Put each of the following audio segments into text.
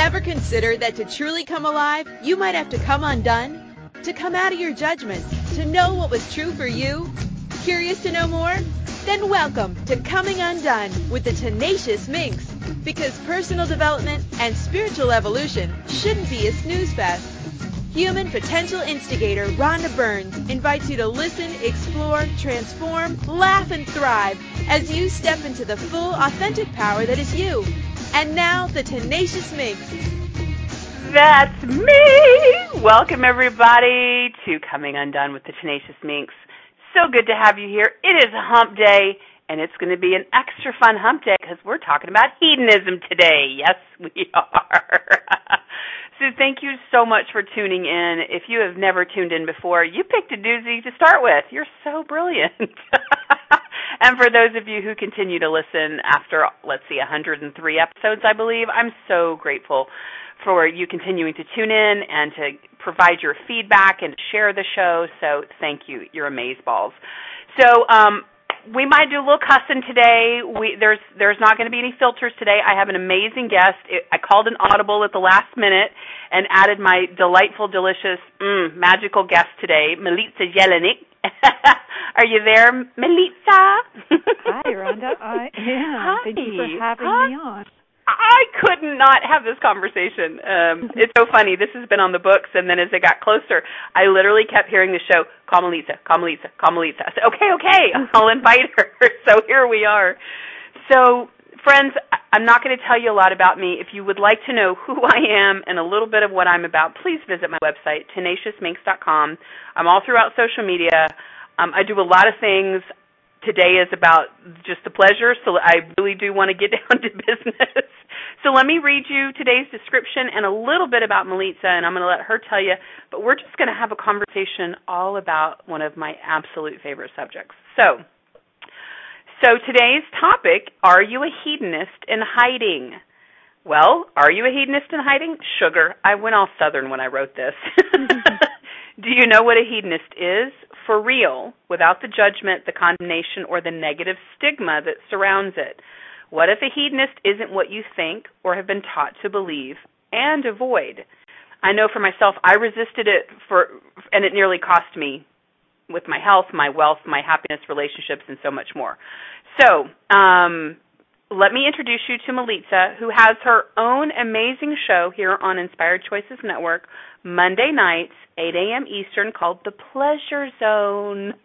Ever consider that to truly come alive, you might have to come undone? To come out of your judgments, to know what was true for you? Curious to know more? Then welcome to Coming Undone with the Tenacious Minx. Because personal development and spiritual evolution shouldn't be a snooze fest. Human potential instigator Rhonda Burns invites you to listen, explore, transform, laugh, and thrive as you step into the full, authentic power that is you. And now, the Tenacious Minx. That's me! Welcome, everybody, to Coming Undone with the Tenacious Minx. So good to have you here. It is hump day, and it's going to be an extra fun hump day because we're talking about hedonism today. Yes, we are. so thank you so much for tuning in. If you have never tuned in before, you picked a doozy to start with. You're so brilliant. and for those of you who continue to listen after, let's see, 103 episodes, I believe, I'm so grateful for you continuing to tune in and to provide your feedback and share the show. So thank you. You're amazeballs. So um, we might do a little cussing today. We, there's there's not going to be any filters today. I have an amazing guest. It, I called an audible at the last minute and added my delightful, delicious, mm, magical guest today, Milica Jelenic. Are you there, Milica? Hi, Rhonda. I am. Hi. Thank you for having Hi. me on. I could not have this conversation. Um, it's so funny. This has been on the books, and then as it got closer, I literally kept hearing the show, call Milica, call Milica, call Milica. I said, okay, okay, I'll invite her. So here we are. So, friends, I'm not going to tell you a lot about me. If you would like to know who I am and a little bit of what I'm about, please visit my website, tenaciousminx.com. I'm all throughout social media. Um, I do a lot of things today is about just the pleasure, so I really do want to get down to business. So let me read you today's description and a little bit about Milica, and I'm going to let her tell you, but we're just going to have a conversation all about one of my absolute favorite subjects. So, so today's topic, are you a hedonist in hiding? Well, are you a hedonist in hiding? Sugar. I went all southern when I wrote this. Do you know what a hedonist is? For real, without the judgment, the condemnation, or the negative stigma that surrounds it. What if a hedonist isn't what you think or have been taught to believe and avoid? I know for myself, I resisted it for, and it nearly cost me with my health, my wealth, my happiness, relationships, and so much more. So, um, let me introduce you to Milica, who has her own amazing show here on Inspired Choices Network, Monday nights, 8 a.m. Eastern, called The Pleasure Zone.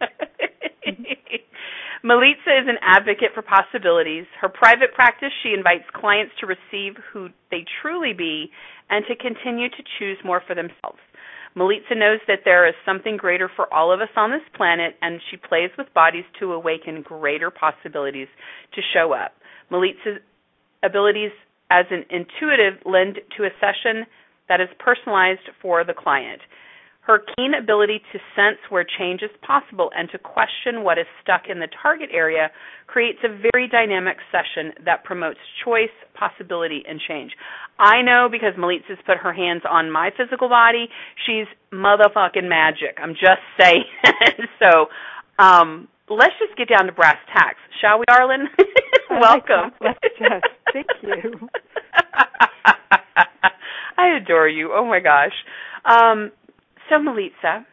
Milica is an advocate for possibilities. Her private practice, she invites clients to receive who they truly be and to continue to choose more for themselves. Milica knows that there is something greater for all of us on this planet, and she plays with bodies to awaken greater possibilities to show up. Milica's abilities as an intuitive lend to a session that is personalized for the client. Her keen ability to sense where change is possible and to question what is stuck in the target area creates a very dynamic session that promotes choice, possibility, and change. I know because Milica has put her hands on my physical body, she's motherfucking magic. I'm just saying. so, um, let's just get down to brass tacks, shall we, Arlen? Welcome. Let's just. Thank you. I adore you. Oh my gosh. Um, so Milica,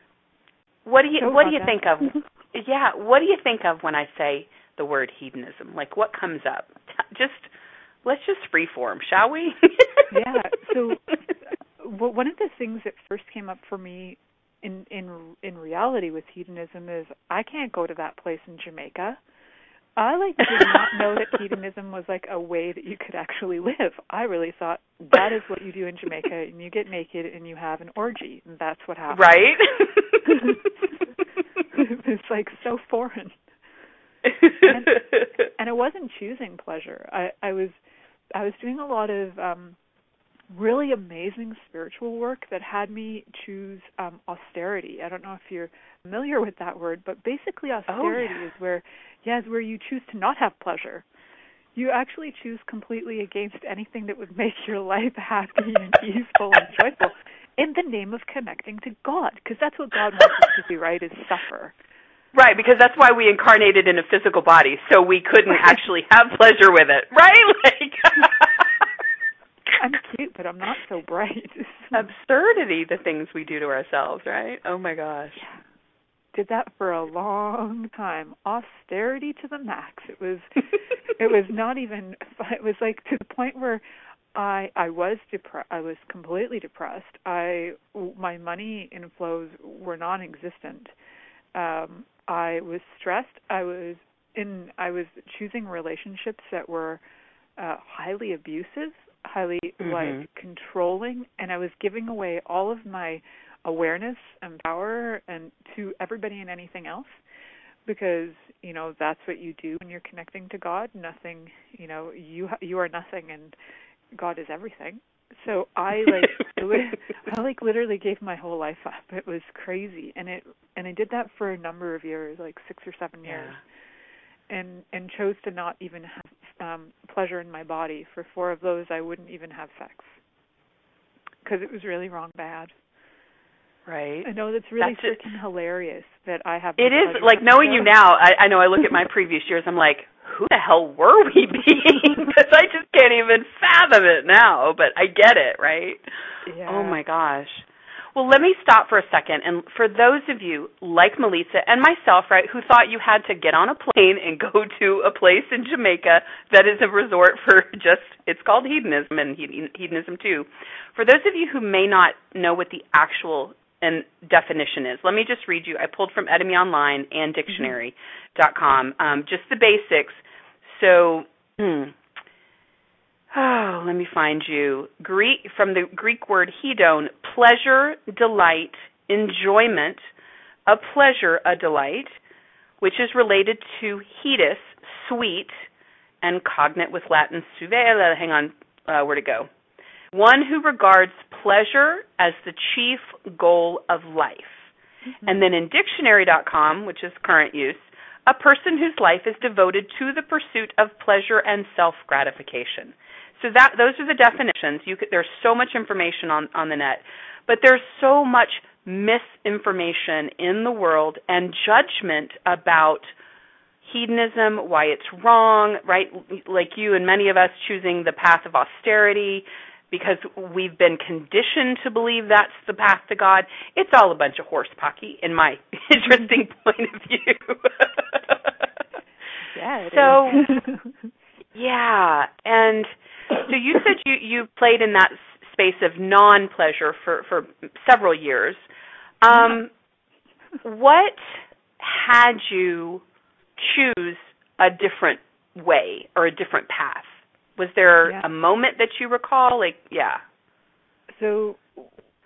what do you So what do you think of? Mm-hmm. yeah, what do you think of when I say the word hedonism? Like what comes up? Just let's just freeform, shall we? Yeah, so- Well, one of the things that first came up for me in in in reality with hedonism is I can't go to that place in Jamaica. I like did not know that hedonism was like a way that you could actually live. I really thought that is what you do in Jamaica and you get naked and you have an orgy and that's what happens. right? it's like so foreign. And- and I wasn't choosing pleasure. I I was I was doing a lot of um really amazing spiritual work that had me choose um austerity. I don't know if you're familiar with that word, but basically austerity yeah. is where yeah, is where you choose to not have pleasure. You actually choose completely against anything that would make your life happy and peaceful and joyful in the name of connecting to God, because that's what God wants us to do, right? Is suffer. Right, because that's why we incarnated in a physical body, so we couldn't actually have pleasure with it, right? Like I'm cute, but I'm not so bright. Absurdity, the things we do to ourselves, right? Oh my gosh. Yeah. Did that for a long time. Austerity to the max. It was it was not even it was like to the point where I I was depressed. I was completely depressed. I my money inflows were non-existent. Um I was stressed. I was in I was choosing relationships that were uh highly abusive, highly mm-hmm. like controlling, and I was giving away all of my awareness and power and to everybody and anything else because you know that's what you do when you're connecting to God. Nothing you know you you are nothing and God is everything. So I like I like literally gave my whole life up. It was crazy. And it and I did that for a number of years like 6 or 7 years. Yeah. and and chose to not even have um pleasure in my body for four of those I wouldn't even have sex because it was really wrong bad Right. I know that's really that's freaking hilarious that I have. It is like knowing you now. I, I know. I look at my previous years. I'm like, who the hell were we being? Because I just can't even fathom it now. But I get it, right? Yeah. Oh my gosh. Well, let me stop for a second. And for those of you like Milica and myself, right, who thought you had to get on a plane and go to a place in Jamaica that is a resort for just, it's called hedonism and hedonism too. For those of you who may not know what the actual and definition is. Let me just read you. I pulled from Etymonline and Dictionary.com, um, just the basics. So, hmm, oh, let me find you. Greek from the Greek word hedon, pleasure, delight, enjoyment, a pleasure, a delight, which is related to hedus, sweet, and cognate with Latin suvela. Hang on, uh, where to go? One who regards pleasure as the chief goal of life. Mm-hmm. And then in dictionary.com, which is current use, a person whose life is devoted to the pursuit of pleasure and self-gratification. So that those are the definitions. You could, there's so much information on on the net, but there's so much misinformation in the world and judgment about hedonism, why it's wrong, right? Like you and many of us choosing the path of austerity, because we've been conditioned to believe that's the path to God. It's all a bunch of horse pocky, in my interesting point of view. yeah. so, yeah, and so you said you you played in that space of non pleasure for for several years. Um, what had you choose a different way or a different path? Was there yeah. a moment that you recall? Like, yeah. So,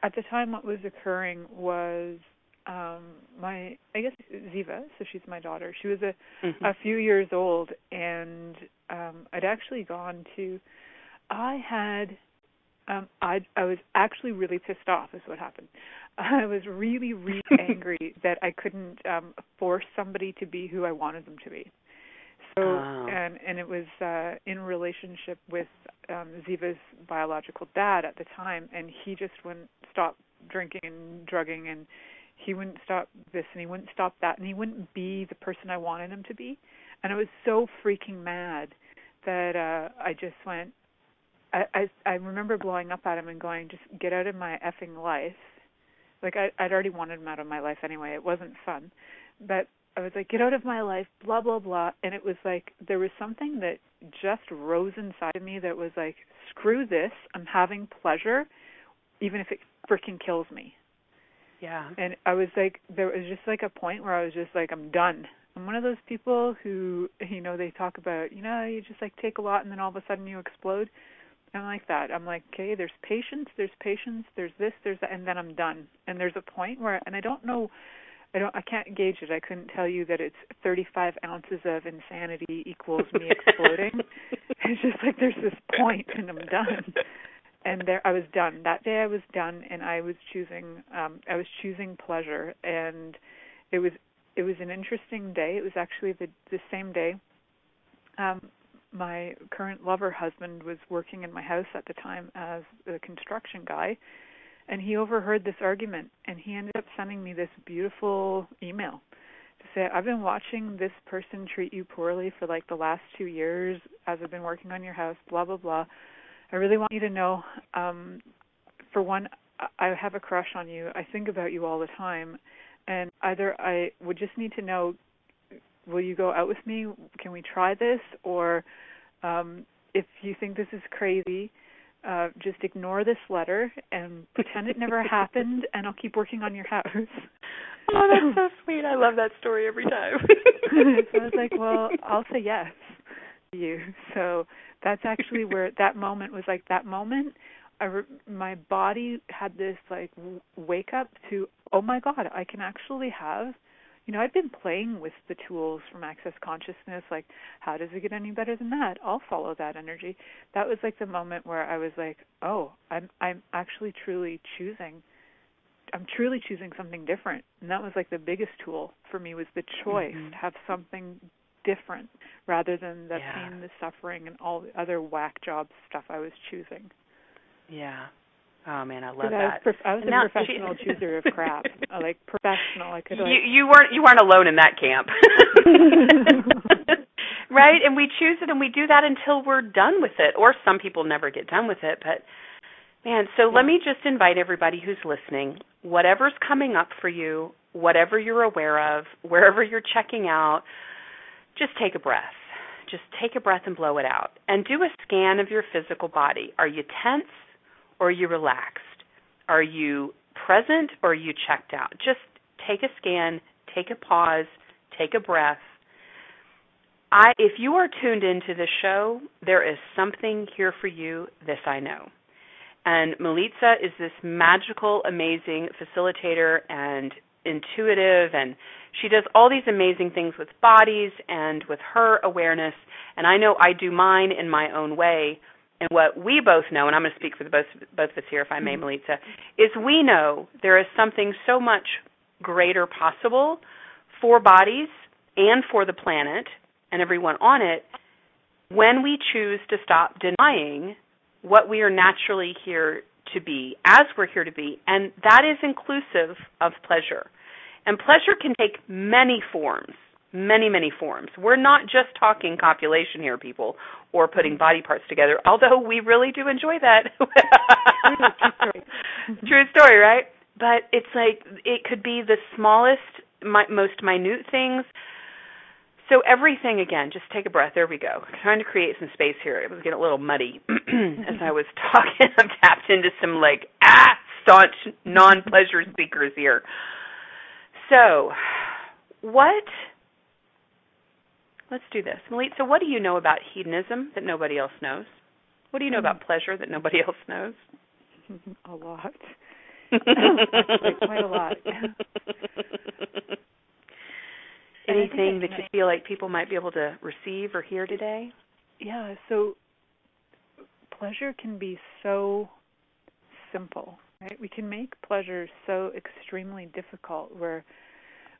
at the time, what was occurring was um my I guess Ziva, so she's my daughter. She was a mm-hmm. a few years old, and um I'd actually gone to. I had um I I was actually really pissed off is what happened. I was really really angry that I couldn't um force somebody to be who I wanted them to be. So oh. and and it was uh in relationship with um Ziva's biological dad at the time and he just wouldn't stop drinking and drugging and he wouldn't stop this and he wouldn't stop that and he wouldn't be the person I wanted him to be. And I was so freaking mad that uh I just went I I I remember blowing up at him and going, Just get out of my effing life. Like I I'd already wanted him out of my life anyway. It wasn't fun. But I was like, get out of my life, blah blah blah, and it was like there was something that just rose inside of me that was like, screw this, I'm having pleasure, even if it freaking kills me. Yeah. And I was like, there was just like a point where I was just like, I'm done. I'm one of those people who, you know, they talk about, you know, you just like take a lot and then all of a sudden you explode. I'm like that. I'm like, okay, there's patience, there's patience, there's this, there's that, and then I'm done. And there's a point where, and I don't know I don't I can't gauge it. I couldn't tell you that it's 35 ounces of insanity equals me exploding. it's just like there's this point and I'm done. And there I was done. That day I was done and I was choosing um I was choosing pleasure and it was it was an interesting day. It was actually the the same day um my current lover husband was working in my house at the time as a construction guy and he overheard this argument and he ended up sending me this beautiful email to say I've been watching this person treat you poorly for like the last 2 years as I've been working on your house blah blah blah I really want you to know um for one I have a crush on you. I think about you all the time and either I would just need to know will you go out with me? Can we try this or um if you think this is crazy, uh, just ignore this letter and pretend it never happened, and I'll keep working on your house. Oh, that's so sweet. I love that story every time. so I was like, well, I'll say yes to you. So that's actually where that moment was like that moment. I re- my body had this like w- wake up to, oh my God, I can actually have you know, I've been playing with the tools from Access Consciousness, like how does it get any better than that? I'll follow that energy. That was like the moment where I was like, oh, I'm I'm actually truly choosing. I'm truly choosing something different, and that was like the biggest tool for me was the choice mm-hmm. to have something different rather than the yeah. pain, the suffering, and all the other whack job stuff I was choosing. Yeah. Oh man, I love that. I was, prof- I was a now, professional she, chooser of crap. like professional. I could. Like, you you weren't you weren't alone in that camp. right? And we choose it and we do that until we're done with it. Or some people never get done with it, but man, so yeah. let me just invite everybody who's listening, whatever's coming up for you, whatever you're aware of, wherever you're checking out, just take a breath. Just take a breath and blow it out. And do a scan of your physical body. Are you tense? Or are you relaxed? Are you present or are you checked out? Just take a scan, take a pause, take a breath. I if you are tuned into this show, there is something here for you, this I know. And Milica is this magical, amazing facilitator and intuitive and she does all these amazing things with bodies and with her awareness and I know I do mine in my own way and what we both know, and I'm going to speak for the both both of us here, if I may, mm-hmm. Is we know there is something so much greater possible for bodies and for the planet and everyone on it when we choose to stop denying what we are naturally here to be, as we're here to be, and that is inclusive of pleasure. And pleasure can take many forms many, many forms. We're not just talking copulation here, people, or putting body parts together, although we really do enjoy that. True story, right? But it's like it could be the smallest, most minute things. So everything again, just take a breath. There we go. trying to create some space here. It was getting a little muddy as I was talking. I'm tapped into some like ah staunch non-pleasure speakers here. So, what Let's do this. Malit, so what do you know about hedonism that nobody else knows? What do you know about hmm. pleasure that nobody else knows? a lot. Actually, quite a lot. Anything that you feel like people might be able to receive or hear today? Yeah, so pleasure can be so simple, right? We can make pleasure so extremely difficult where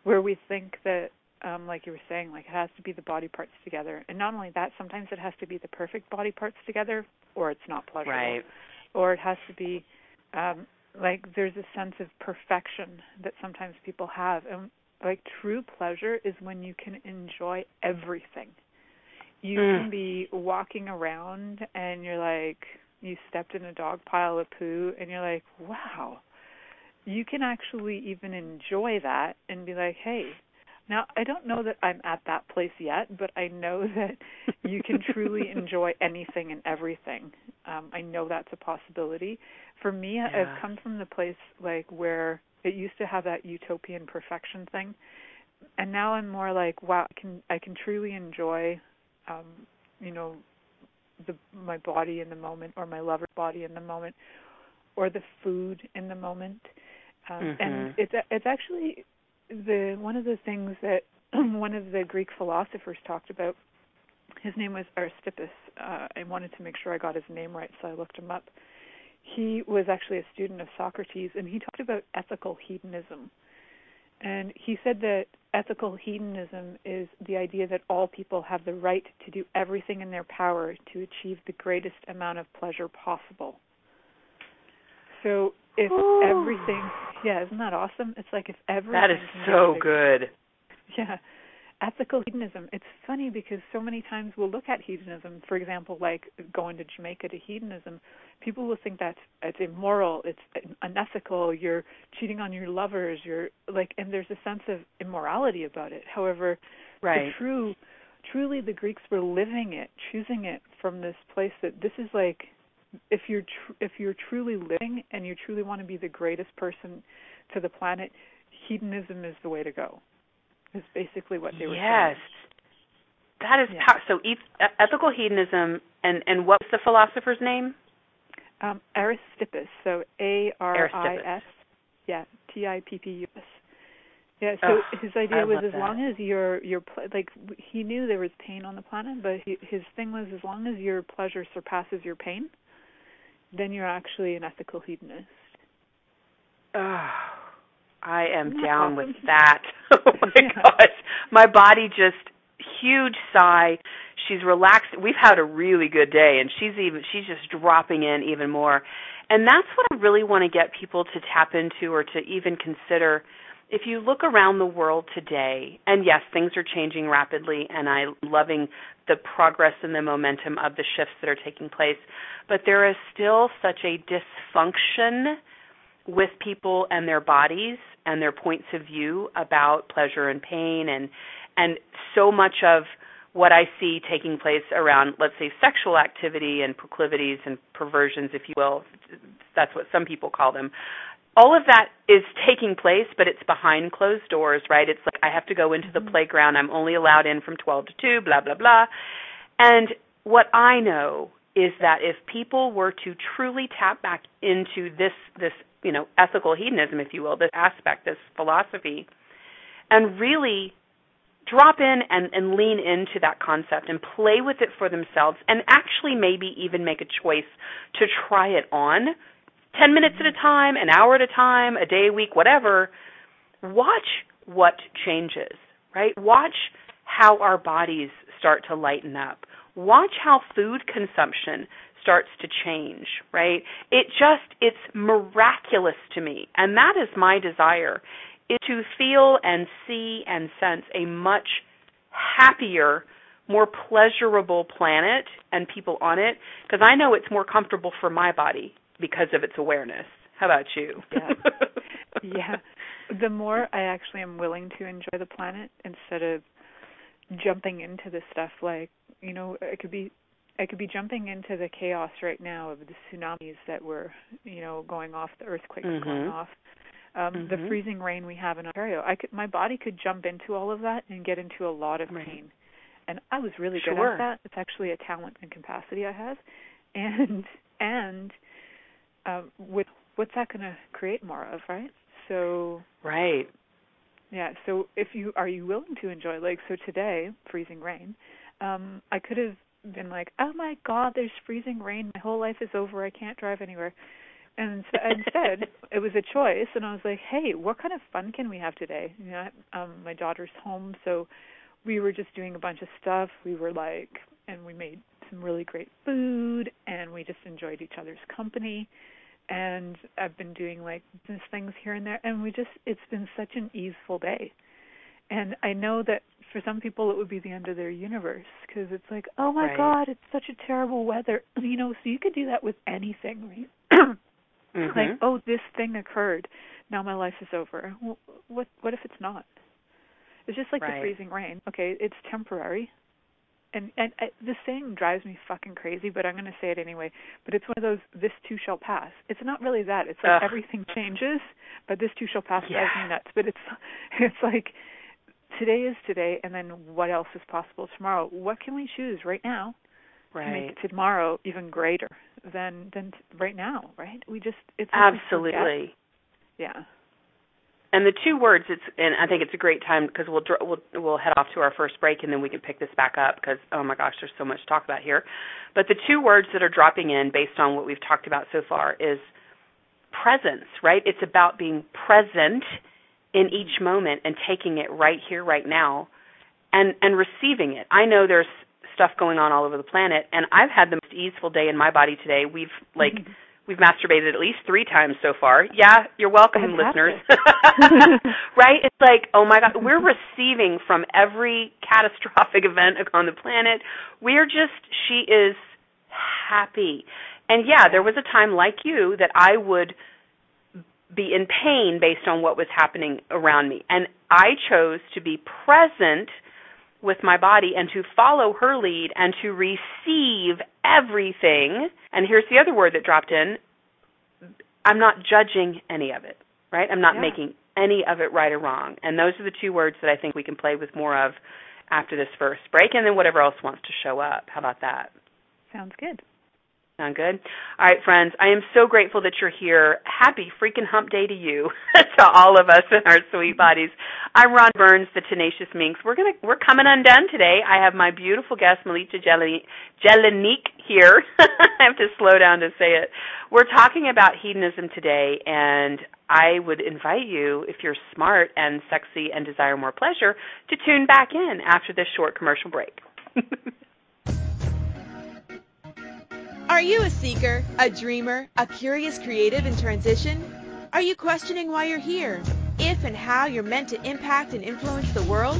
where we think that um, like you were saying, like it has to be the body parts together. And not only that, sometimes it has to be the perfect body parts together, or it's not pleasurable. Right. Or it has to be um, like there's a sense of perfection that sometimes people have, and like true pleasure is when you can enjoy everything. You mm. can be walking around and you're like, you stepped in a dog pile of poo, and you're like, wow. You can actually even enjoy that and be like, hey, now, I don't know that I'm at that place yet, but I know that you can truly enjoy anything and everything. Um, I know that's a possibility. For me, yeah. I've come from the place like where it used to have that utopian perfection thing, and now I'm more like, wow, I can I can truly enjoy, um, you know, the my body in the moment, or my lover's body in the moment, or the food in the moment. Um, mm-hmm. And it's it's actually the one of the things that one of the Greek philosophers talked about. His name was Aristippus. Uh, I wanted to make sure I got his name right, so I looked him up. He was actually a student of Socrates, and he talked about ethical hedonism. And he said that ethical hedonism is the idea that all people have the right to do everything in their power to achieve the greatest amount of pleasure possible. So if Ooh. everything yeah isn't that awesome it's like if everything that is so good yeah ethical hedonism. It's funny because so many times we'll look at hedonism, for example, like going to Jamaica to hedonism. People will think that's it's immoral, it's unethical. You're cheating on your lovers. You're like, and there's a sense of immorality about it. However, right. true, truly, the Greeks were living it, choosing it from this place that this is like, if you're tr- if you're truly living and you truly want to be the greatest person to the planet, hedonism is the way to go is basically what they were yes. saying. Yes, that is so eth- ethical hedonism and and what's the philosopher's name? Um, Aristippus. So A R I S. Yeah, T I P P U S. Yeah. So oh, his idea I was as that. long as your your like he knew there was pain on the planet, but he, his thing was as long as your pleasure surpasses your pain, then you're actually an ethical hedonist. Oh, I am down awesome? with that. oh my yeah. gosh. My body just huge sigh. She's relaxed. We've had a really good day and she's even she's just dropping in even more. And that's what I really want to get people to tap into or to even consider. If you look around the world today, and yes, things are changing rapidly and I'm loving the progress and the momentum of the shifts that are taking place, but there is still such a dysfunction with people and their bodies and their points of view about pleasure and pain and and so much of what I see taking place around let's say sexual activity and proclivities and perversions if you will that's what some people call them all of that is taking place but it's behind closed doors right? It's like I have to go into the Mm-hmm. playground. I'm only allowed in from 12 to 2 blah blah blah. And what I know is that if people were to truly tap back into this this you know ethical hedonism if you will this aspect this philosophy and really drop in and, and lean into that concept and play with it for themselves and actually maybe even make a choice to try it on 10 minutes at a time an hour at a time a day a week whatever watch what changes right watch how our bodies start to lighten up watch how food consumption starts to change, right? It just it's miraculous to me. And that is my desire is to feel and see and sense a much happier, more pleasurable planet and people on it because I know it's more comfortable for my body because of its awareness. How about you? Yeah. yeah. The more I actually am willing to enjoy the planet instead of jumping into the stuff like, you know, it could be I could be jumping into the chaos right now of the tsunamis that were, you know, going off, the earthquakes mm-hmm. going off, um, mm-hmm. the freezing rain we have in Ontario. I could, my body could jump into all of that and get into a lot of right. pain, and I was really good at that. It's actually a talent and capacity I have, and and um, with what's that going to create more of, right? So right. Yeah. So if you are you willing to enjoy like so today freezing rain, um, I could have been like, oh my god, there's freezing rain. My whole life is over. I can't drive anywhere. And so, instead, it was a choice, and I was like, hey, what kind of fun can we have today? You know, um, my daughter's home, so we were just doing a bunch of stuff. We were like, and we made some really great food, and we just enjoyed each other's company. And I've been doing like business things here and there, and we just, it's been such an easeful day. And I know that for some people it would be the end of their universe because it's like, oh my right. god, it's such a terrible weather. You know, so you could do that with anything, right? mm-hmm. Like, oh, this thing occurred. Now my life is over. Well, what what if it's not? It's just like right. the freezing rain. Okay, it's temporary. And and I, this saying drives me fucking crazy, but I'm going to say it anyway. But it's one of those "this too shall pass." It's not really that. It's like Ugh. everything changes, but "this too shall pass" yeah. drives me nuts. But it's it's like today is today, and then what else is possible tomorrow? What can we choose right now right. to make tomorrow even greater than than right now? Right? We just it's absolutely yeah. And the two words, it's and I think it's a great time because we'll we'll we'll head off to our first break and then we can pick this back up because oh my gosh, there's so much to talk about here. But the two words that are dropping in based on what we've talked about so far is presence, right? It's about being present in each moment and taking it right here, right now, and and receiving it. I know there's stuff going on all over the planet, and I've had the most easeful day in my body today. We've like mm-hmm. We've masturbated at least three times so far. Yeah, you're welcome, listeners. right? It's like, oh my God, we're receiving from every catastrophic event on the planet. We're just, she is happy. And yeah, there was a time like you that I would be in pain based on what was happening around me. And I chose to be present with my body and to follow her lead and to receive everything. And here's the other word that dropped in I'm not judging any of it, right? I'm not yeah. making any of it right or wrong. And those are the two words that I think we can play with more of after this first break and then whatever else wants to show up. How about that? Sounds good. Sound good? All right, friends. I am so grateful that you're here. Happy freaking hump day to you, to all of us and our sweet bodies. I'm Rhonda Burns, the Tenacious Minx. We're gonna we're coming undone today. I have my beautiful guest Milica Jelenic here. I have to slow down to say it. We're talking about hedonism today, and I would invite you, if you're smart and sexy and desire more pleasure, to tune back in after this short commercial break. Are you a seeker, a dreamer, a curious creative in transition? Are you questioning why you're here? If and how you're meant to impact and influence the world?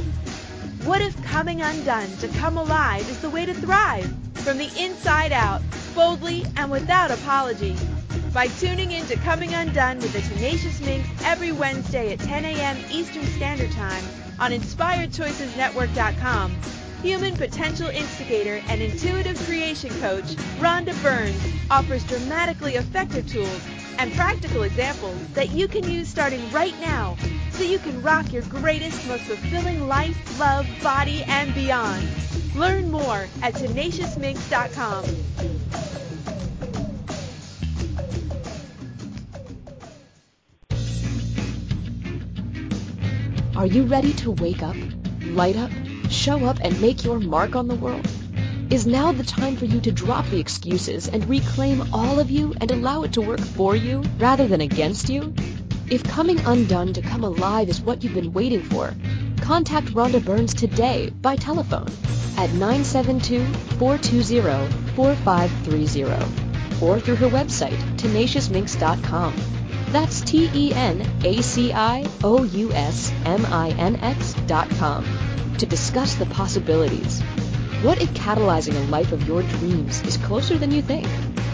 What if coming undone to come alive is the way to thrive? From the inside out, boldly and without apology. By tuning in to Coming Undone with the Tenacious Minx every Wednesday at 10 a.m. Eastern Standard Time on InspiredChoicesNetwork.com Human potential instigator and intuitive creation coach, Rhonda Burns offers dramatically effective tools and practical examples that you can use starting right now so you can rock your greatest, most fulfilling life, love, body, and beyond. Learn more at tenaciousminx.com. Are you ready to wake up, light up, show up and make your mark on the world? Is now the time for you to drop the excuses and reclaim all of you and allow it to work for you rather than against you? If coming undone to come alive is what you've been waiting for, contact Rhonda Burns today by telephone at 972-420-4530 or through her website, tenaciousminx.com. That's T-E-N-A-C-I-O-U-S-M-I-N-X dot com to discuss the possibilities. What if catalyzing a life of your dreams is closer than you think?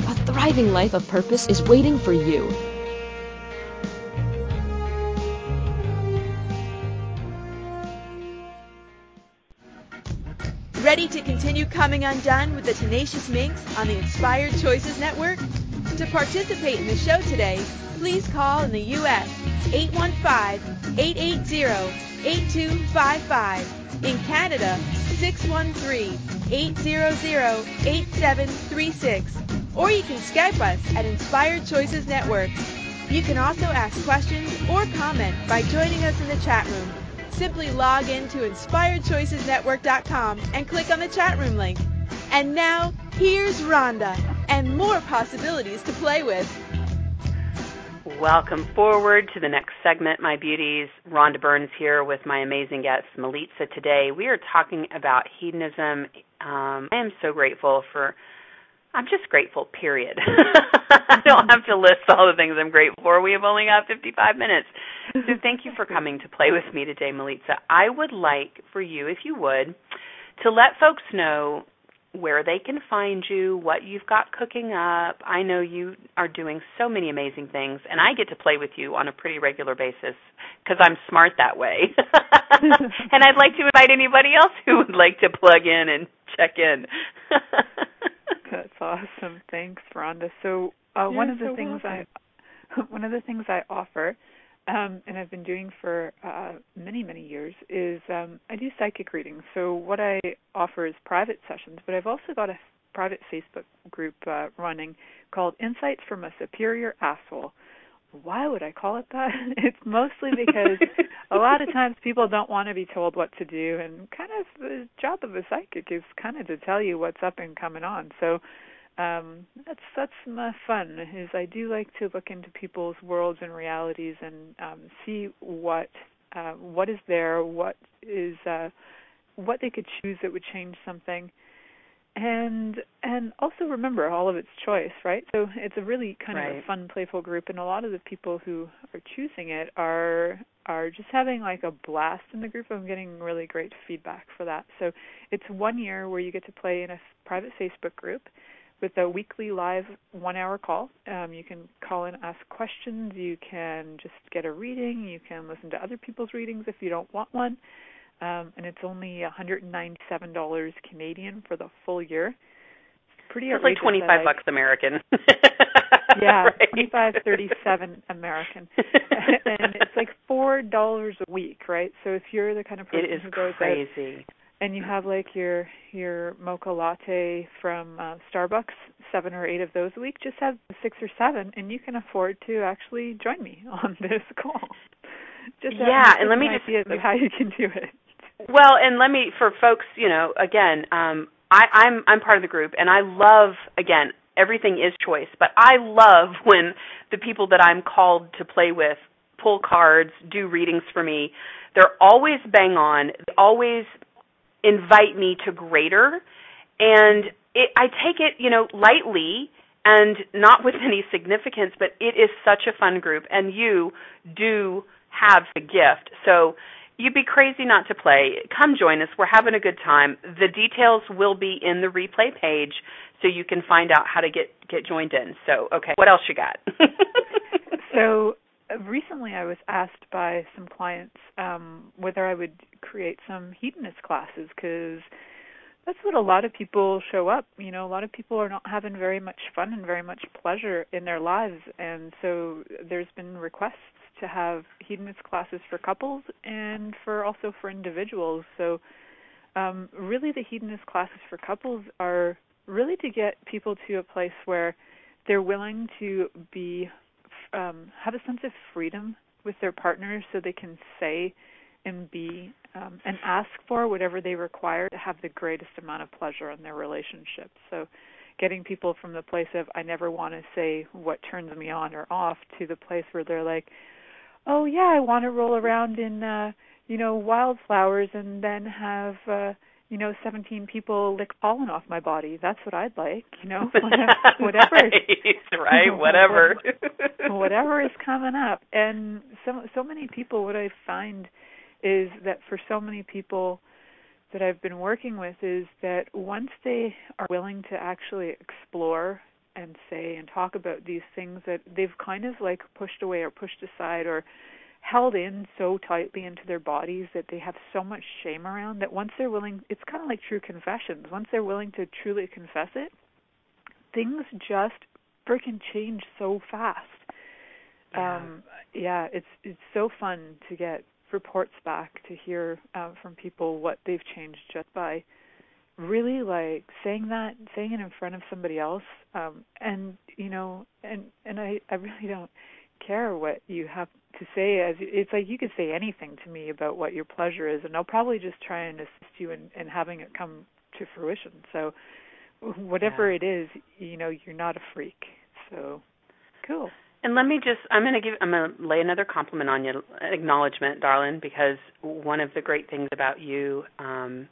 A thriving life of purpose is waiting for you. Ready to continue coming undone with the Tenacious Minx on the Inspired Choices Network? To participate in the show today, please call in the U.S. 815-880-8255 in Canada, 613-800-8736. Or you can Skype us at Inspired Choices Network. You can also ask questions or comment by joining us in the chat room. Simply log in to inspiredchoicesnetwork.com and click on the chat room link. And now, here's Rhonda and more possibilities to play with. Welcome forward to the next segment, my beauties. Rhonda Burns here with my amazing guest, Milica. Today we are talking about hedonism. Um, I am so grateful for. I'm just grateful. Period. I don't have to list all the things I'm grateful for. We have only got 55 minutes, so thank you for coming to play with me today, Milica. I would like for you, if you would, to let folks know where they can find you, what you've got cooking up. I know you are doing so many amazing things, and I get to play with you on a pretty regular basis because I'm smart that way. and I'd like to invite anybody else who would like to plug in and check in. That's awesome. Thanks, Rhonda. So uh, one of the so things welcome. I one of the things I offer um, and I've been doing for uh, many, many years, is um, I do psychic readings. So what I offer is private sessions, but I've also got a private Facebook group uh, running called Insights from a Superior Asshole. Why would I call it that? it's mostly because a lot of times people don't want to be told what to do, and kind of the job of a psychic is kind of to tell you what's up and coming on. So um, that's that's my fun. Is I do like to look into people's worlds and realities and um, see what uh, what is there, what is uh, what they could choose that would change something. and and also remember all of its choice, right? So it's a really kind right. of a fun, playful group, and a lot of the people who are choosing it are are just having like a blast in the group. I'm getting really great feedback for that. So it's one year where you get to play in a private Facebook group with a weekly live one hour call. Um, you can call and ask questions. You can just get a reading. You can listen to other people's readings if you don't want one um, and it's only $197 Canadian for the full year. It's pretty It's like 25 I, bucks American. yeah, right. 25 37 American. and it's like $4 a week, right? So if you're the kind of person it is who goes crazy. out and you have like your your mocha latte from uh, Starbucks, seven or eight of those a week, just have six or seven, and you can afford to actually join me on this call. Just yeah, and let me just how you can do it. Well, and let me for folks, you know, again, um, I, I'm I'm part of the group, and I love again everything is choice, but I love when the people that I'm called to play with pull cards, do readings for me. They're always bang on. They always invite me to greater, and it, I take it, you know, lightly and not with any significance, but it is such a fun group, and you do have the gift. So You'd be crazy not to play. Come join us. We're having a good time. The details will be in the replay page so you can find out how to get get joined in. So, okay, what else you got? so, recently I was asked by some clients um whether I would create some hedonist classes cuz that's what a lot of people show up. You know, a lot of people are not having very much fun and very much pleasure in their lives, and so there's been requests to have hedonist classes for couples and for also for individuals. So um, really the hedonist classes for couples are really to get people to a place where they're willing to be um, have a sense of freedom with their partner so they can say and be um, and ask for whatever they require to have the greatest amount of pleasure in their relationship. So getting people from the place of I never want to say what turns me on or off to the place where they're like, oh yeah, I want to roll around in uh, you know wildflowers and then have uh, you know 17 people lick pollen off my body. That's what I'd like, you know, whatever. nice, right, whatever. whatever is coming up. And so so many people what I find is that for so many people that I've been working with is that once they are willing to actually explore and say and talk about these things that they've kind of like pushed away or pushed aside or held in so tightly into their bodies that they have so much shame around that once they're willing it's kind of like true confessions. Once they're willing to truly confess it things just freaking change so fast. Yeah. um yeah it's it's so fun to get reports back to hear uh, from people what they've changed just by really like saying that saying it in front of somebody else. Um and you know and and i i really don't care what you have to say. As it's like you could say anything to me about what your pleasure is and i'll probably just try and assist you in in having it come to fruition. So whatever yeah. it is you know you're not a freak. So cool. And let me just I'm going to give I'm going to lay another compliment on you acknowledgement darling because one of the great things about you um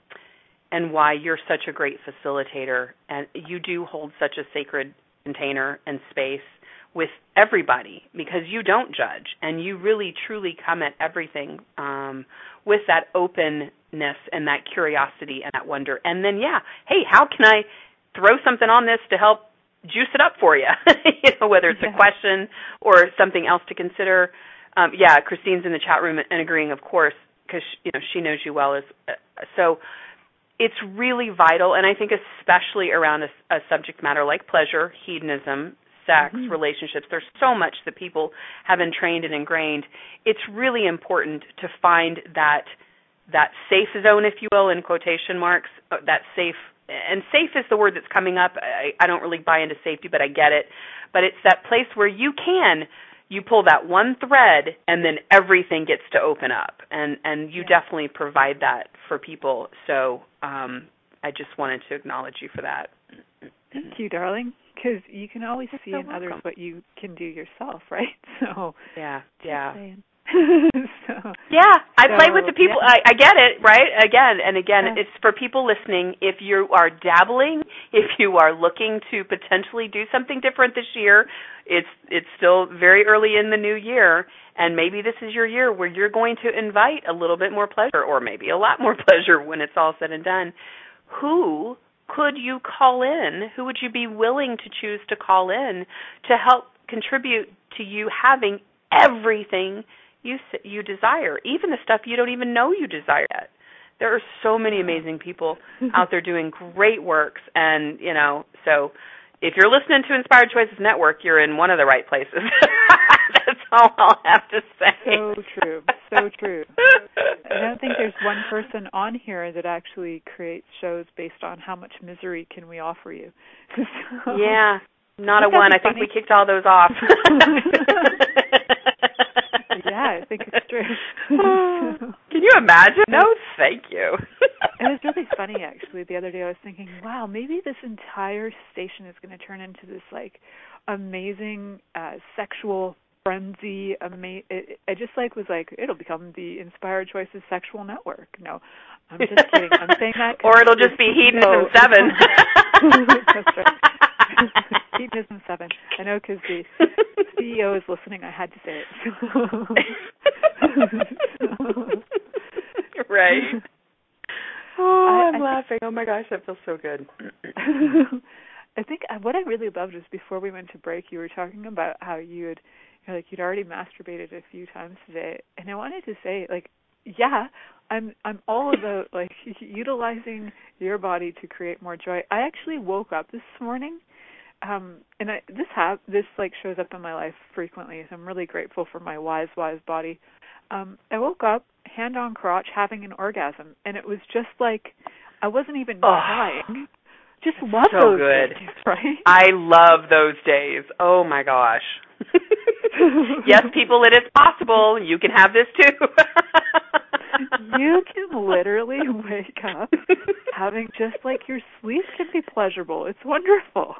and why you're such a great facilitator and you do hold such a sacred container and space with everybody because you don't judge and you really truly come at everything um with that openness and that curiosity and that wonder. And then yeah hey how can i throw something on this to help juice it up for you you know whether it's yeah. a question or something else to consider. Um yeah christine's in the chat room and agreeing of course because you know she knows you well as uh, so it's really vital, and I think especially around a, a subject matter like pleasure, hedonism, sex, mm-hmm. relationships. There's so much that people have been trained and ingrained. It's really important to find that that safe zone, if you will, in quotation marks. Uh, that safe, and safe is the word that's coming up. I, I don't really buy into safety, but I get it. But it's that place where you can you pull that one thread and then everything gets to open up and and you yeah. definitely provide that for people so um i just wanted to acknowledge you for that thank you darling because you can always You're see so in welcome. others what you can do yourself right so yeah yeah so, yeah, I so, play with the people. Yeah. I, I get it, right? Again and again, yeah. it's for people listening. If you are dabbling, if you are looking to potentially do something different this year, it's it's still very early in the new year, and maybe this is your year where you're going to invite a little bit more pleasure, or maybe a lot more pleasure when it's all said and done. Who could you call in? Who would you be willing to choose to call in to help contribute to you having everything you you desire, even the stuff you don't even know you desire yet. There are so many amazing people out there doing great works, and you know, so if you're listening to Inspired Choices Network, you're in one of the right places. All I'll have to say. So true, so true. I don't think there's one person on here that actually creates shows based on how much misery can we offer you. So, yeah, not a one. I think funny? we kicked all those off. yeah, I think it's true. Can you imagine? No, thank you. it was really funny actually. The other day I was thinking, wow, maybe this entire station is going to turn into this like amazing uh sexual frenzy. Ama- it, I just like was like it'll become the Inspired Choices Sexual Network. No, I'm just kidding. I'm saying that. or it'll just be Hedonism Seven. That's right. Hedonism Seven. I know because the CEO is listening. I had to say it. right. Oh, I'm I, I laughing. oh my gosh, that feels so good. I think uh, what I really loved was before we went to break, you were talking about how you had, you like you'd already masturbated a few times today, and I wanted to say, like, yeah, I'm I'm all about like utilizing your body to create more joy. I actually woke up this morning um and I this have this like shows up in my life frequently so I'm really grateful for my wise wise body. Um I woke up hand on crotch having an orgasm and it was just like I wasn't even oh, trying. Just love so those good. days, right? I love those days. Oh my gosh. yes, people, it is possible. You can have this too. you can literally wake up having just like your sleep can be pleasurable. It's wonderful.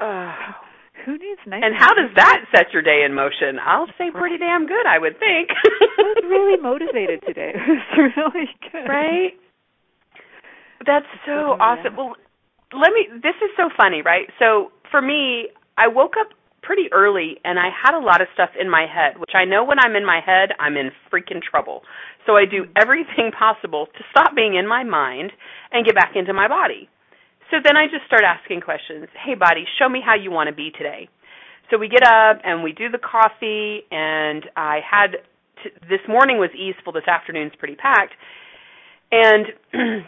Uh, Who needs night? And how does that set your day in motion? I'll say pretty damn good, I would think. I was really motivated today. It was really good. Right? That's so yeah. awesome. Well, let me this is so funny, right? So, for me, I woke up pretty early and I had a lot of stuff in my head, which I know when I'm in my head, I'm in freaking trouble. So I do everything possible to stop being in my mind and get back into my body. So then I just start asking questions. Hey, body, show me how you want to be today. So we get up and we do the coffee, and I had this morning was easeful. This afternoon's pretty packed, and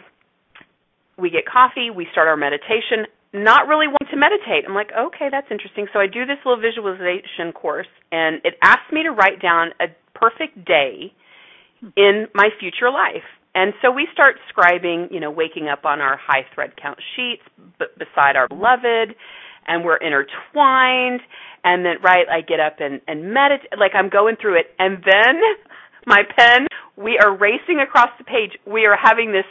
we get coffee. We start our meditation. Not really want to meditate. I'm like, okay, that's interesting. So I do this little visualization course, and it asks me to write down a perfect day in my future life. And so we start scribing, you know, waking up on our high thread count sheets b- beside our beloved, and we're intertwined. And then, right, I get up and, and meditate, like I'm going through it. And then my pen, we are racing across the page. We are having this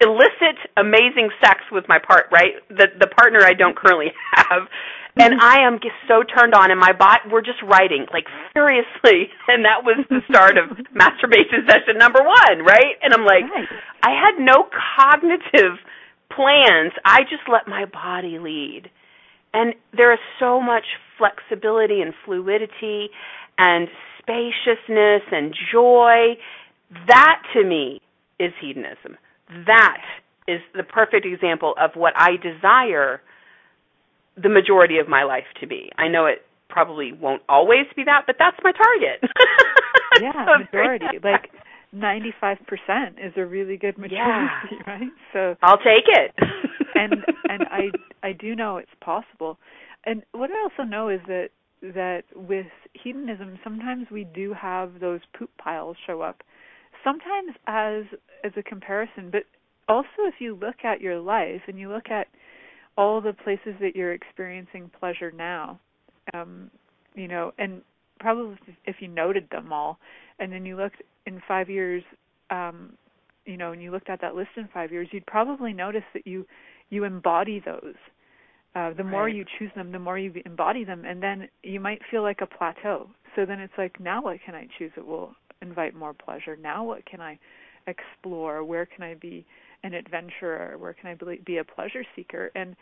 illicit, amazing sex with my part, right? The, the partner I don't currently have and mm-hmm. I am just so turned on, and my bot we're just writing like furiously, and that was the start of masturbation session number one, right? And I'm like, right. I had no cognitive plans. I just let my body lead, and there is so much flexibility and fluidity, and spaciousness and joy. That to me is hedonism. That is the perfect example of what I desire the majority of my life to be. I know it probably won't always be that, but that's my target. yeah, so majority. Like 95% is a really good majority, yeah. right? So I'll take it. and and I I do know it's possible. And what I also know is that that with hedonism sometimes we do have those poop piles show up. Sometimes as as a comparison, but also if you look at your life and you look at all the places that you're experiencing pleasure now, um, you know, and probably if you noted them all, and then you looked in five years, um, you know, and you looked at that list in five years, you'd probably notice that you you embody those. Uh, the more right. you choose them, the more you embody them, and then you might feel like a plateau. So then it's like, now what can I choose that will invite more pleasure? Now what can I explore? Where can I be an adventurer? Where can I be a pleasure seeker? And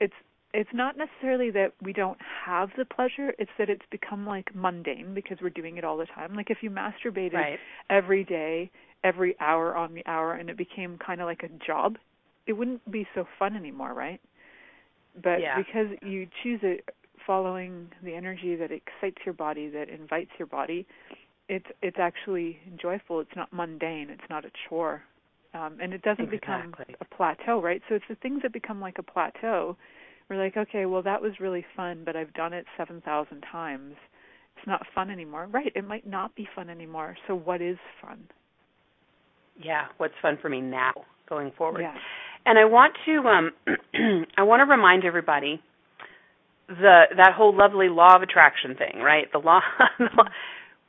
it's it's not necessarily that we don't have the pleasure it's that it's become like mundane because we're doing it all the time like if you masturbated right. every day every hour on the hour and it became kind of like a job it wouldn't be so fun anymore right but yeah. because you choose it following the energy that excites your body that invites your body it's it's actually joyful it's not mundane it's not a chore um and it doesn't exactly. become a plateau right so it's the things that become like a plateau we're like, okay, well that was really fun, but I've done it 7,000 times. It's not fun anymore. Right, it might not be fun anymore. So what is fun? Yeah, what's fun for me now going forward? Yeah. And I want to um I want to remind everybody the that whole lovely law of attraction thing, right? The law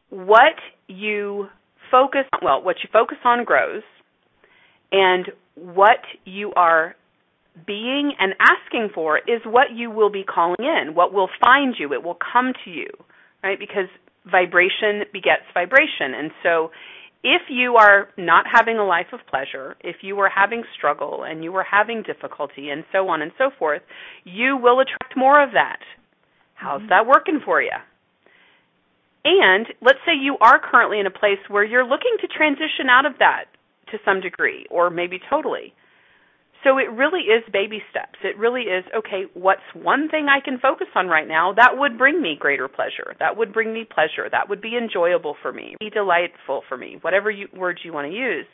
what you focus well, what you focus on grows and what you are being and asking for is what you will be calling in, what will find you, it will come to you, right? Because vibration begets vibration. And so if you are not having a life of pleasure, if you are having struggle and you are having difficulty and so on and so forth, you will attract more of that. How's mm-hmm. that working for you? And let's say you are currently in a place where you're looking to transition out of that to some degree or maybe totally. So it really is baby steps. It really is okay, what's one thing I can focus on right now that would bring me greater pleasure? That would bring me pleasure. That would be enjoyable for me, be delightful for me, whatever you, words you want to use.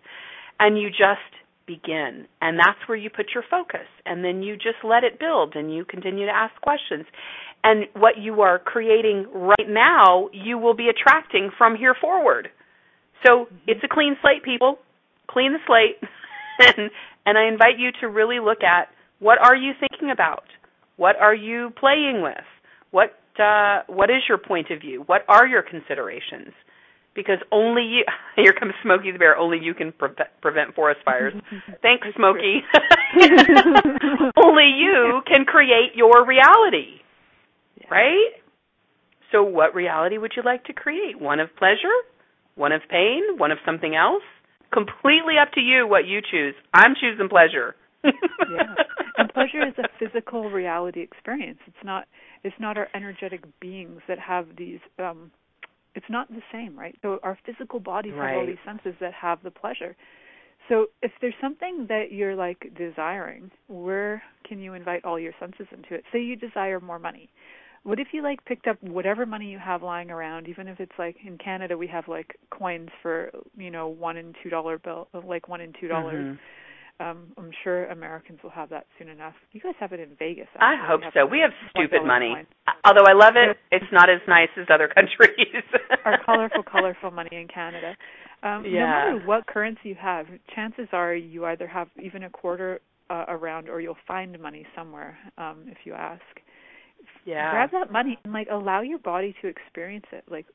And you just begin. And that's where you put your focus. And then you just let it build and you continue to ask questions. And what you are creating right now, you will be attracting from here forward. So mm-hmm. it's a clean slate, people. Clean the slate. and and I invite you to really look at what are you thinking about? What are you playing with? What uh, what is your point of view? What are your considerations? Because only you here comes Smokey the bear. Only you can pre- prevent forest fires. Thanks, Smokey. only you can create your reality, yeah. right? So, what reality would you like to create? One of pleasure, one of pain, one of something else? completely up to you what you choose. I'm choosing pleasure. yeah. And pleasure is a physical reality experience. It's not it's not our energetic beings that have these um it's not the same, right? So our physical bodies right. have all these senses that have the pleasure. So if there's something that you're like desiring, where can you invite all your senses into it? Say you desire more money what if you like picked up whatever money you have lying around even if it's like in canada we have like coins for you know one and two dollar bill like one and two dollars mm-hmm. Um i'm sure americans will have that soon enough. You guys have it in vegas actually. i hope we so. We have stupid money. coin. although i love it it's not as nice as other countries. Our colorful colorful money in canada. Um yeah. no matter what currency you have chances are you either have even a quarter uh, around or you'll find money somewhere um if you ask. Yeah. grab that money and like allow your body to experience it. Like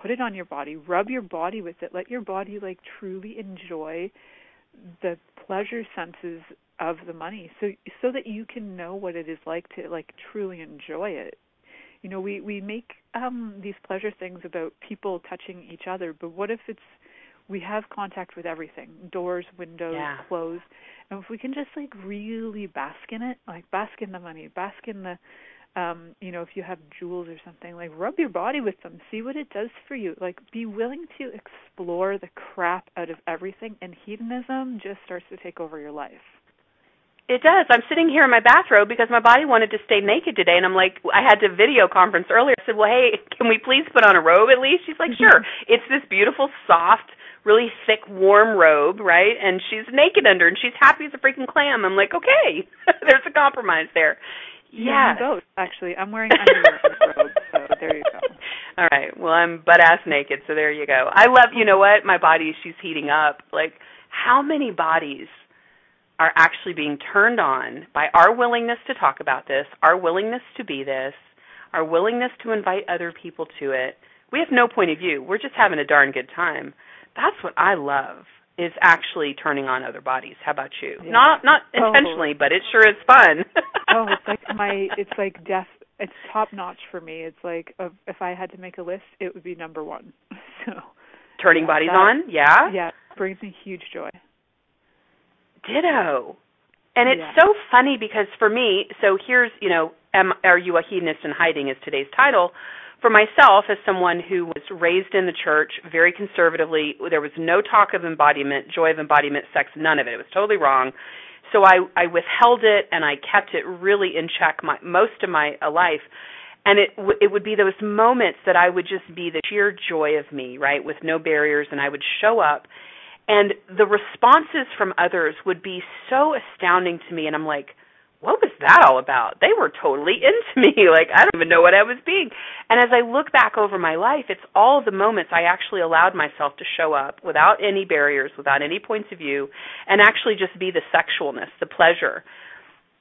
put it on your body. Rub your body with it. Let your body like truly enjoy the pleasure senses of the money so so that you can know what it is like to like truly enjoy it you know we we make um these pleasure things about people touching each other but what if it's we have contact with everything doors windows yeah. clothes and if we can just like really bask in it like bask in the money bask in the um, you know, if you have jewels or something, like rub your body with them, see what it does for you. Like be willing to explore the crap out of everything and hedonism just starts to take over your life. It does. I'm sitting here in my bathrobe because my body wanted to stay naked today and I'm like I had to video conference earlier. I said, "Well, hey, can we please put on a robe at least?" She's like, "Sure." it's this beautiful soft really thick, warm robe, right? And she's naked under, and she's happy as a freaking clam. I'm like, okay, there's a compromise there. Yeah, both actually. I'm wearing underwear and robe, so there you go. All right. Well, I'm butt ass naked, so there you go. I love. You know what? My body, she's heating up. Like, how many bodies are actually being turned on by our willingness to talk about this, our willingness to be this, our willingness to invite other people to it. We have no point of view. We're just having a darn good time. That's what I love is actually turning on other bodies. How about you? Yeah. Not not intentionally, oh. but it sure is fun. oh, it's like my it's like death it's top notch for me. It's like uh, if I had to make a list, it would be number one. so turning yeah, bodies that, on, yeah, yeah, brings me huge joy. Ditto. And it's yeah. so funny because for me, so here's you know, am, are you a hedonist in hiding? Is today's title. For myself, as someone who was raised in the church very conservatively, there was no talk of embodiment, joy of embodiment, sex, none of it. It was totally wrong. So I, I withheld it and I kept it really in check my, most of my uh, life. And it w- it would be those moments that I would just be the sheer joy of me, right, with no barriers, and I would show up, and the responses from others would be so astounding to me, and I'm like, what was that all about? They were totally into me. Like, I don't even know what I was being. And as I look back over my life, it's all the moments I actually allowed myself to show up without any barriers, without any points of view, and actually just be the sexualness, the pleasure.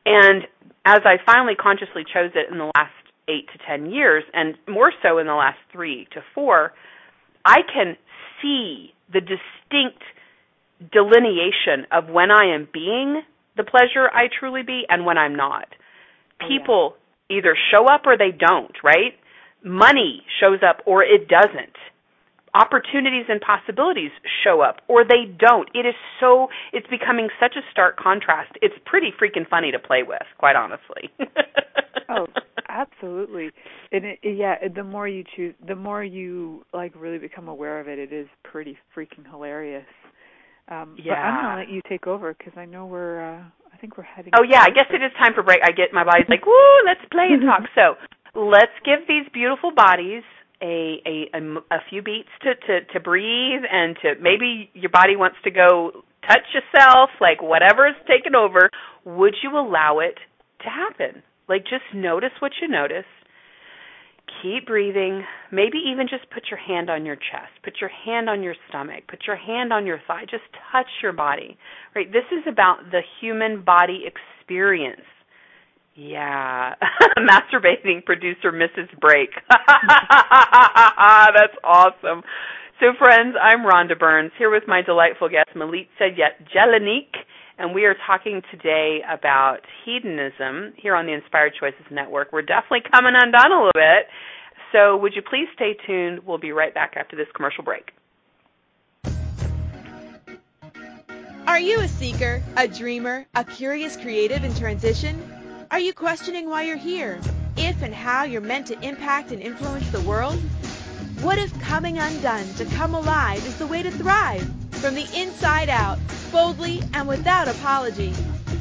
And as I finally consciously chose it in the last eight to ten years, and more so in the last three to four, I can see the distinct delineation of when I am being the pleasure I truly be and when I'm not. Oh, People yeah. either show up or they don't, right? Money shows up or it doesn't. Opportunities and possibilities show up or they don't. It is so, it's becoming such a stark contrast. It's pretty freaking funny to play with, quite honestly. oh, absolutely. And it, yeah, the more you choose, the more you like really become aware of it, it is pretty freaking hilarious. Um, yeah. But I'm gonna let you take over because I know we're. Uh, I think we're heading. Oh yeah, I guess it is time for break. I get my body's like, woo, let's play and talk. so let's give these beautiful bodies a, a a, a few beats to, to to breathe and to maybe your body wants to go touch yourself, like whatever is taken over. Would you allow it to happen? Like just notice what you notice keep breathing. Maybe even just put your hand on your chest, put your hand on your stomach, put your hand on your thigh. Just touch your body. Right? This is about the human body experience. Yeah. Masturbating producer Mrs. Break. That's awesome. So friends, I'm Rhonda Burns here with my delightful guest Milica Yet Jelenic and we are talking today about hedonism here on the Inspired Choices Network. We're definitely coming undone a little bit. So, would you please stay tuned? We'll be right back after this commercial break. Are you a seeker, a dreamer, a curious creative in transition? Are you questioning why you're here? If and how you're meant to impact and influence the world? What if coming undone to come alive is the way to thrive? From the inside out, boldly and without apology.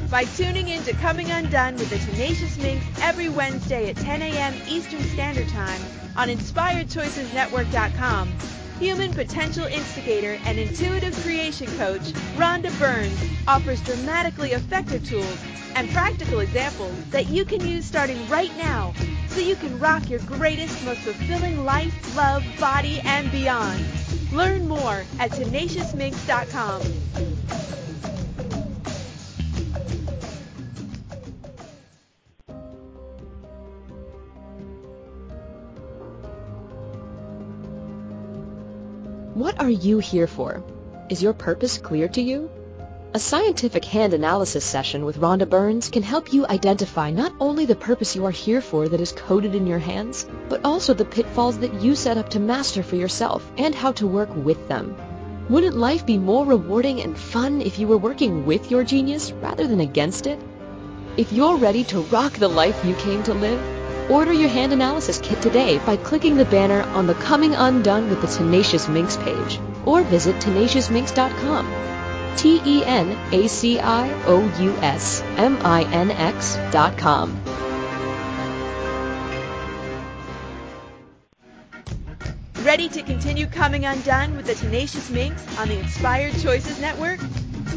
By tuning in to Coming Undone with the Tenacious Minx every Wednesday at 10 a.m. Eastern Standard Time on InspiredChoicesNetwork.com, human potential instigator and intuitive creation coach Rhonda Burns offers dramatically effective tools and practical examples that you can use starting right now so you can rock your greatest, most fulfilling life, love, body, and beyond. Learn more at tenaciousminx.com. What are you here for? Is your purpose clear to you? A scientific hand analysis session with Rhonda Burns can help you identify not only the purpose you are here for that is coded in your hands, but also the pitfalls that you set up to master for yourself and how to work with them. Wouldn't life be more rewarding and fun if you were working with your genius rather than against it? If you're ready to rock the life you came to live, order your hand analysis kit today by clicking the banner on the Coming Undone with the Tenacious Minx page or visit tenaciousminx.com. T E N A C I O U S M I N X dot com. Ready to continue coming undone with the Tenacious Minx on the Inspired Choices Network?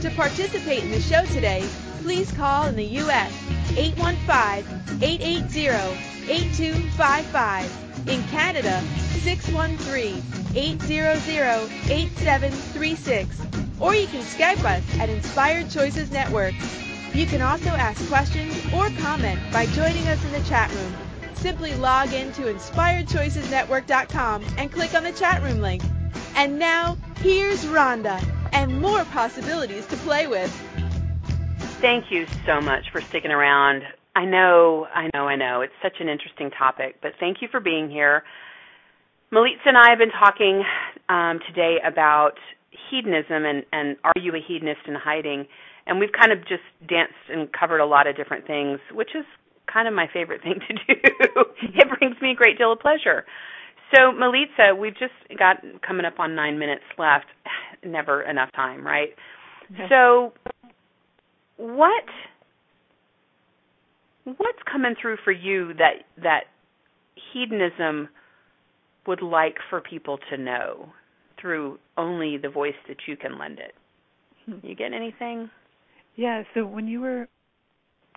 To participate in the show today, please call in the U.S. 815-880-8255. In Canada, 613-800-8736 or you can Skype us at Inspired Choices Network. You can also ask questions or comment by joining us in the chat room. Simply log in to inspiredchoicesnetwork.com and click on the chat room link. And now, here's Rhonda and more possibilities to play with. Thank you so much for sticking around. I know, I know, I know. It's such an interesting topic, but thank you for being here. Milica and I have been talking um, today about hedonism and, and are you a hedonist in hiding? And we've kind of just danced and covered a lot of different things, which is kind of my favorite thing to do. it brings me a great deal of pleasure. So, Milica, we've just got coming up on nine minutes left. Never enough time, right? So, what what's coming through for you that that hedonism would like for people to know through only the voice that you can lend it? Hmm. You get anything? Yeah. So when you were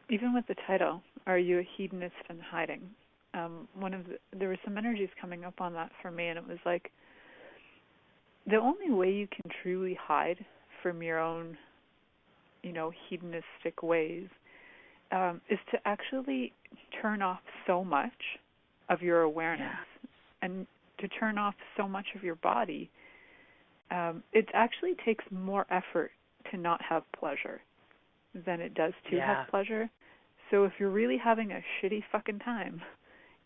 even with the title, "Are you a hedonist in hiding?" um, one of the, there were some energies coming up on that for me, and it was like the only way you can truly hide from your own, you know, hedonistic ways um, is to actually turn off so much of your awareness yeah. and to turn off so much of your body. Um, it actually takes more effort to not have pleasure than it does to yeah. have pleasure. So if you're really having a shitty fucking time,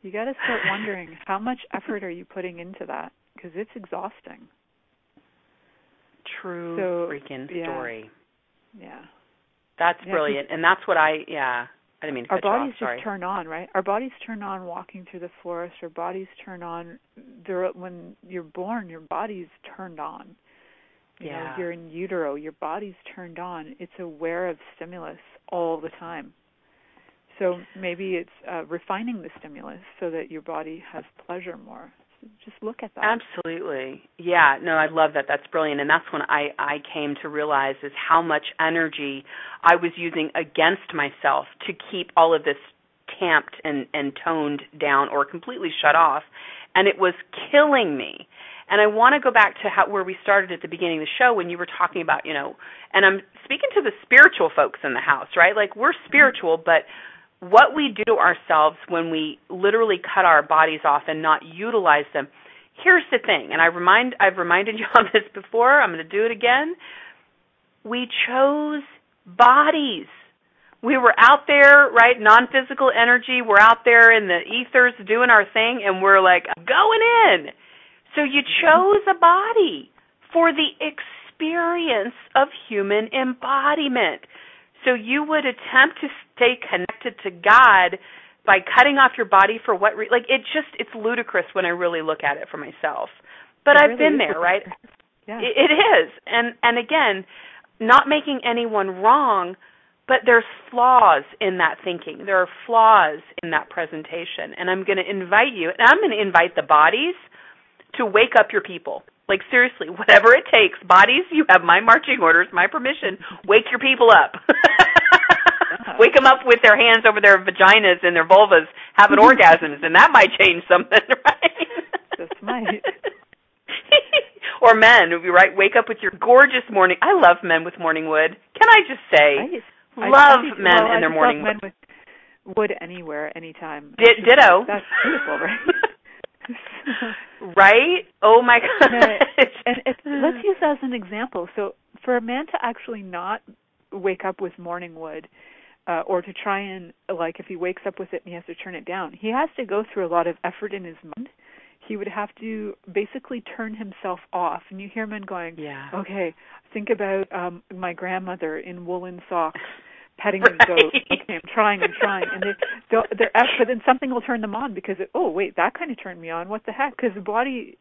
you got to start wondering how much effort are you putting into that because it's exhausting. True so, freaking yeah. story. Yeah. That's yeah, brilliant, and that's what I yeah. I didn't mean our bodies off, just turn on, right? Our bodies turn on walking through the forest. Our bodies turn on. There, when you're born, your body's turned on. You yeah. know, you're in utero. Your body's turned on. It's aware of stimulus all the time. So maybe it's uh, refining the stimulus so that your body has pleasure more. Just look at that. Absolutely. Yeah, no, I love that. That's brilliant. And that's when I I came to realize is how much energy I was using against myself to keep all of this tamped and and toned down or completely shut off and it was killing me. And I want to go back to how, where we started at the beginning of the show when you were talking about, you know, and I'm speaking to the spiritual folks in the house, right? Like we're spiritual, but what we do to ourselves when we literally cut our bodies off and not utilize them. Here's the thing, and I remind I've reminded you on this before, I'm going to do it again. We chose bodies. We were out there, right, non-physical energy, we're out there in the ethers doing our thing and we're like going in. So you chose a body for the experience of human embodiment. So you would attempt to stay connected to God by cutting off your body for what re- like it just it's ludicrous when I really look at it for myself. But it I've really been there, right? Yeah. It, it is. And and again, not making anyone wrong, but there's flaws in that thinking. There are flaws in that presentation. And I'm going to invite you, and I'm going to invite the bodies to wake up your people. Like seriously, whatever it takes, bodies, you have my marching orders, my permission. Wake your people up. wake them up with their hands over their vaginas and their vulvas having orgasms, and that might change something, right? Just might. or men, would be right? Wake up with your gorgeous morning. I love men with morning wood. Can I just say, I, love I, I, men well, and their morning wood. Men with wood anywhere, anytime. D- ditto. That's beautiful, right? right? Oh my god. and it, let's use that as an example. So for a man to actually not wake up with morning wood, uh, or to try and like if he wakes up with it and he has to turn it down, he has to go through a lot of effort in his mind. He would have to basically turn himself off. And you hear men going, yeah. "Okay, think about um my grandmother in woolen socks." petting right. the goat. Okay, I'm trying, I'm trying, and they, they're, they're but then something will turn them on because it, oh wait, that kind of turned me on. What the heck? Because the body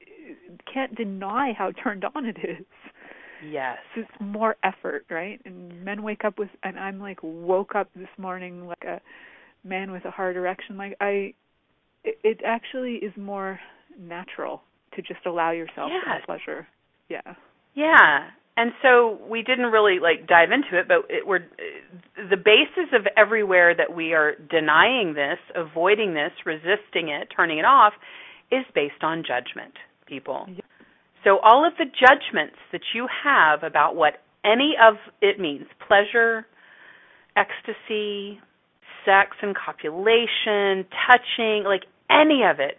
can't deny how turned on it is. Yes. So it's more effort, right? And men wake up with, and I'm like woke up this morning like a man with a hard erection. Like I, it, it actually is more natural to just allow yourself yes. some pleasure. Yeah. Yeah, and so we didn't really like dive into it, but it, we're the basis of everywhere that we are denying this, avoiding this, resisting it, turning it off, is based on judgment, people. Yeah. So all of the judgments that you have about what any of it means, pleasure, ecstasy, sex and copulation, touching, like any of it,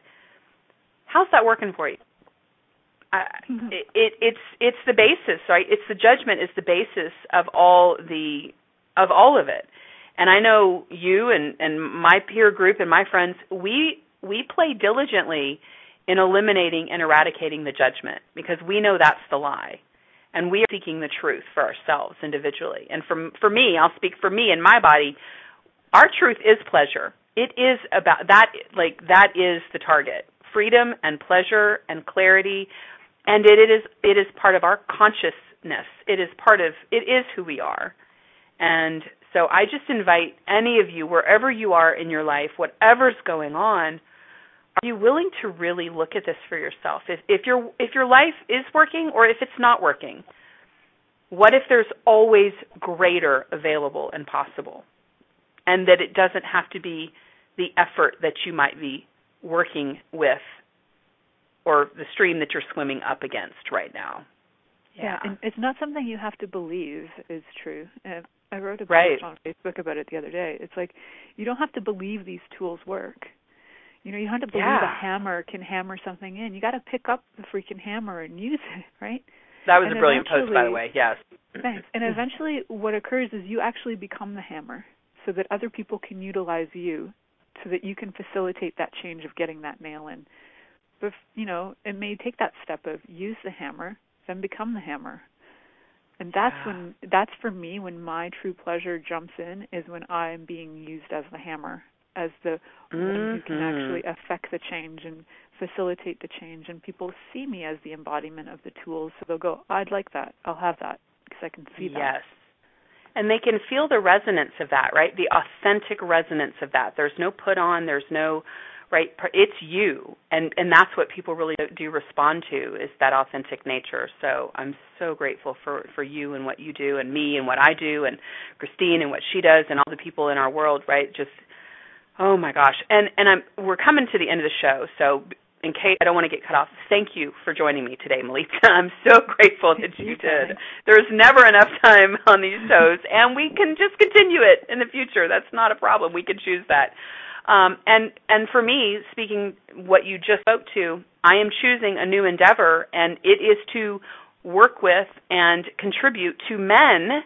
how's that working for you? Mm-hmm. it, it, it's it's the basis, right? It's the judgment is the basis of all the of all of it. And I know you and and my peer group and my friends, we we play diligently in eliminating and eradicating the judgment because we know that's the lie. And we are seeking the truth for ourselves individually. And for for me, I'll speak for me and my body, our truth is pleasure. It is about that like that is the target. Freedom and pleasure and clarity and it, it is it is part of our consciousness. It is part of it is who we are. And so I just invite any of you wherever you are in your life, whatever's going on, are you willing to really look at this for yourself? If if your if your life is working or if it's not working, what if there's always greater available and possible? And that it doesn't have to be the effort that you might be working with or the stream that you're swimming up against right now. Yeah, yeah and it's not something you have to believe is true. Uh, I wrote a post right. on Facebook about it the other day. It's like you don't have to believe these tools work. You know, you don't have to believe yeah. a hammer can hammer something in. You got to pick up the freaking hammer and use it, right? That was and a brilliant post, by the way. Yes. Thanks. And eventually, what occurs is you actually become the hammer, so that other people can utilize you, so that you can facilitate that change of getting that nail in but you know, it may take that step of use the hammer, then become the hammer. And that's yeah. when that's for me when my true pleasure jumps in is when I'm being used as the hammer, as the mm-hmm. one who can actually affect the change and facilitate the change and people see me as the embodiment of the tools so they'll go i'd like that i'll have that because i can see that yes and they can feel the resonance of that right the authentic resonance of that there's no put on there's no right it's you and and that's what people really do respond to is that authentic nature so i'm so grateful for for you and what you do and me and what i do and christine and what she does and all the people in our world right just oh my gosh and and i'm we're coming to the end of the show so in case I don't want to get cut off, thank you for joining me today, Milica. I'm so grateful that you did. There's never enough time on these shows, and we can just continue it in the future. That's not a problem. We can choose that. Um, and and for me, speaking what you just spoke to, I am choosing a new endeavor, and it is to work with and contribute to men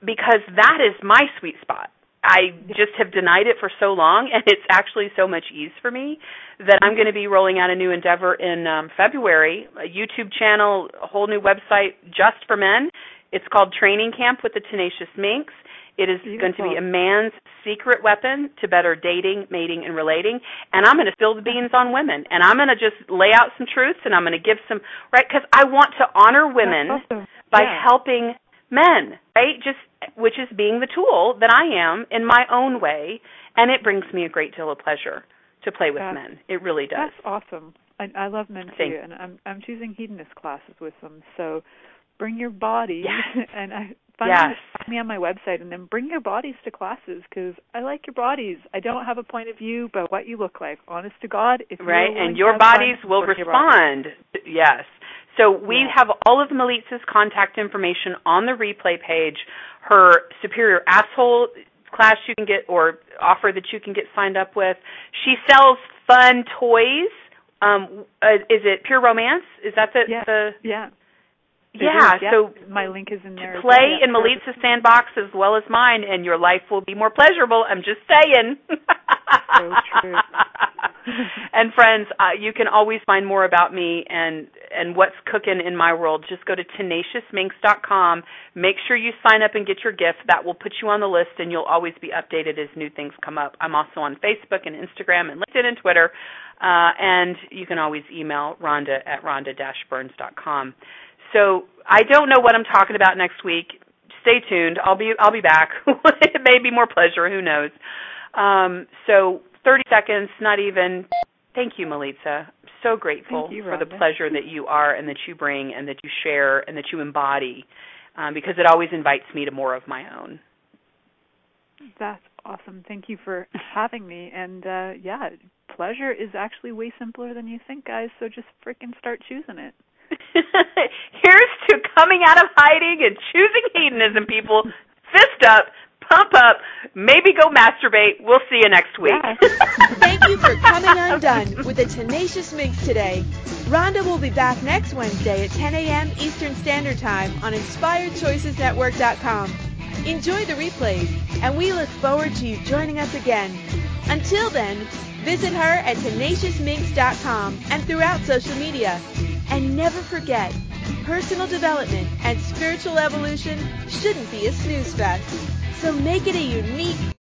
because that is my sweet spot. I just have denied it for so long, and it's actually so much ease for me that I'm going to be rolling out a new endeavor in um, February, a YouTube channel, a whole new website just for men. It's called Training Camp with the Tenacious Minx. It is Beautiful. going to be a man's secret weapon to better dating, mating, and relating. And I'm going to spill the beans on women. And I'm going to just lay out some truths and I'm going to give some, right? Because I want to honor women awesome. by yeah. helping men, right? Just, which is being the tool that I am in my own way. And it brings me a great deal of pleasure to play with that's, men. It really does. That's awesome. I, I love men Thank too, and I'm I'm choosing hedonist classes with them. So bring your body, yes. and I Find, yes. me, find me on my website and then bring your bodies to classes because I like your bodies. I don't have a point of view about what you look like. Honest to God, if right, and your bodies fun, will respond. Yes. So we yes. have all of Milica's contact information on the replay page. Her superior asshole class you can get or offer that you can get signed up with. She sells fun toys. Um, uh, is it Pure Romance? Is that the yeah. the yeah? Yeah, yeah, so my link is in there. Play in Milica's sandbox as well as mine, and your life will be more pleasurable. I'm just saying. so true. and friends, uh, you can always find more about me and and what's cooking in my world. Just go to tenaciousminx.com. Make sure you sign up and get your gift. That will put you on the list, and you'll always be updated as new things come up. I'm also on Facebook and Instagram and LinkedIn and Twitter. Uh, and you can always email Rhonda at rhonda-burns.com. So I don't know what I'm talking about next week. Stay tuned. I'll be I'll be back. it may be more pleasure. Who knows? Um, so 30 seconds, not even. Thank you, Milica. So grateful you, for the pleasure that you are and that you bring and that you share and that you embody, um, because it always invites me to more of my own. That's awesome. Thank you for having me. And uh, yeah, pleasure is actually way simpler than you think, guys. So just freaking start choosing it. Here's to coming out of hiding and choosing hedonism, people. Fist up, pump up, maybe go masturbate. We'll see you next week. Thank you for coming undone with the Tenacious Minx today. Rhonda will be back next Wednesday at 10 a.m. Eastern Standard Time on InspiredChoicesNetwork.com. Enjoy the replays and we look forward to you joining us again. Until then, visit her at tenaciousminx.com and throughout social media. And never forget, personal development and spiritual evolution shouldn't be a snooze fest. So make it a unique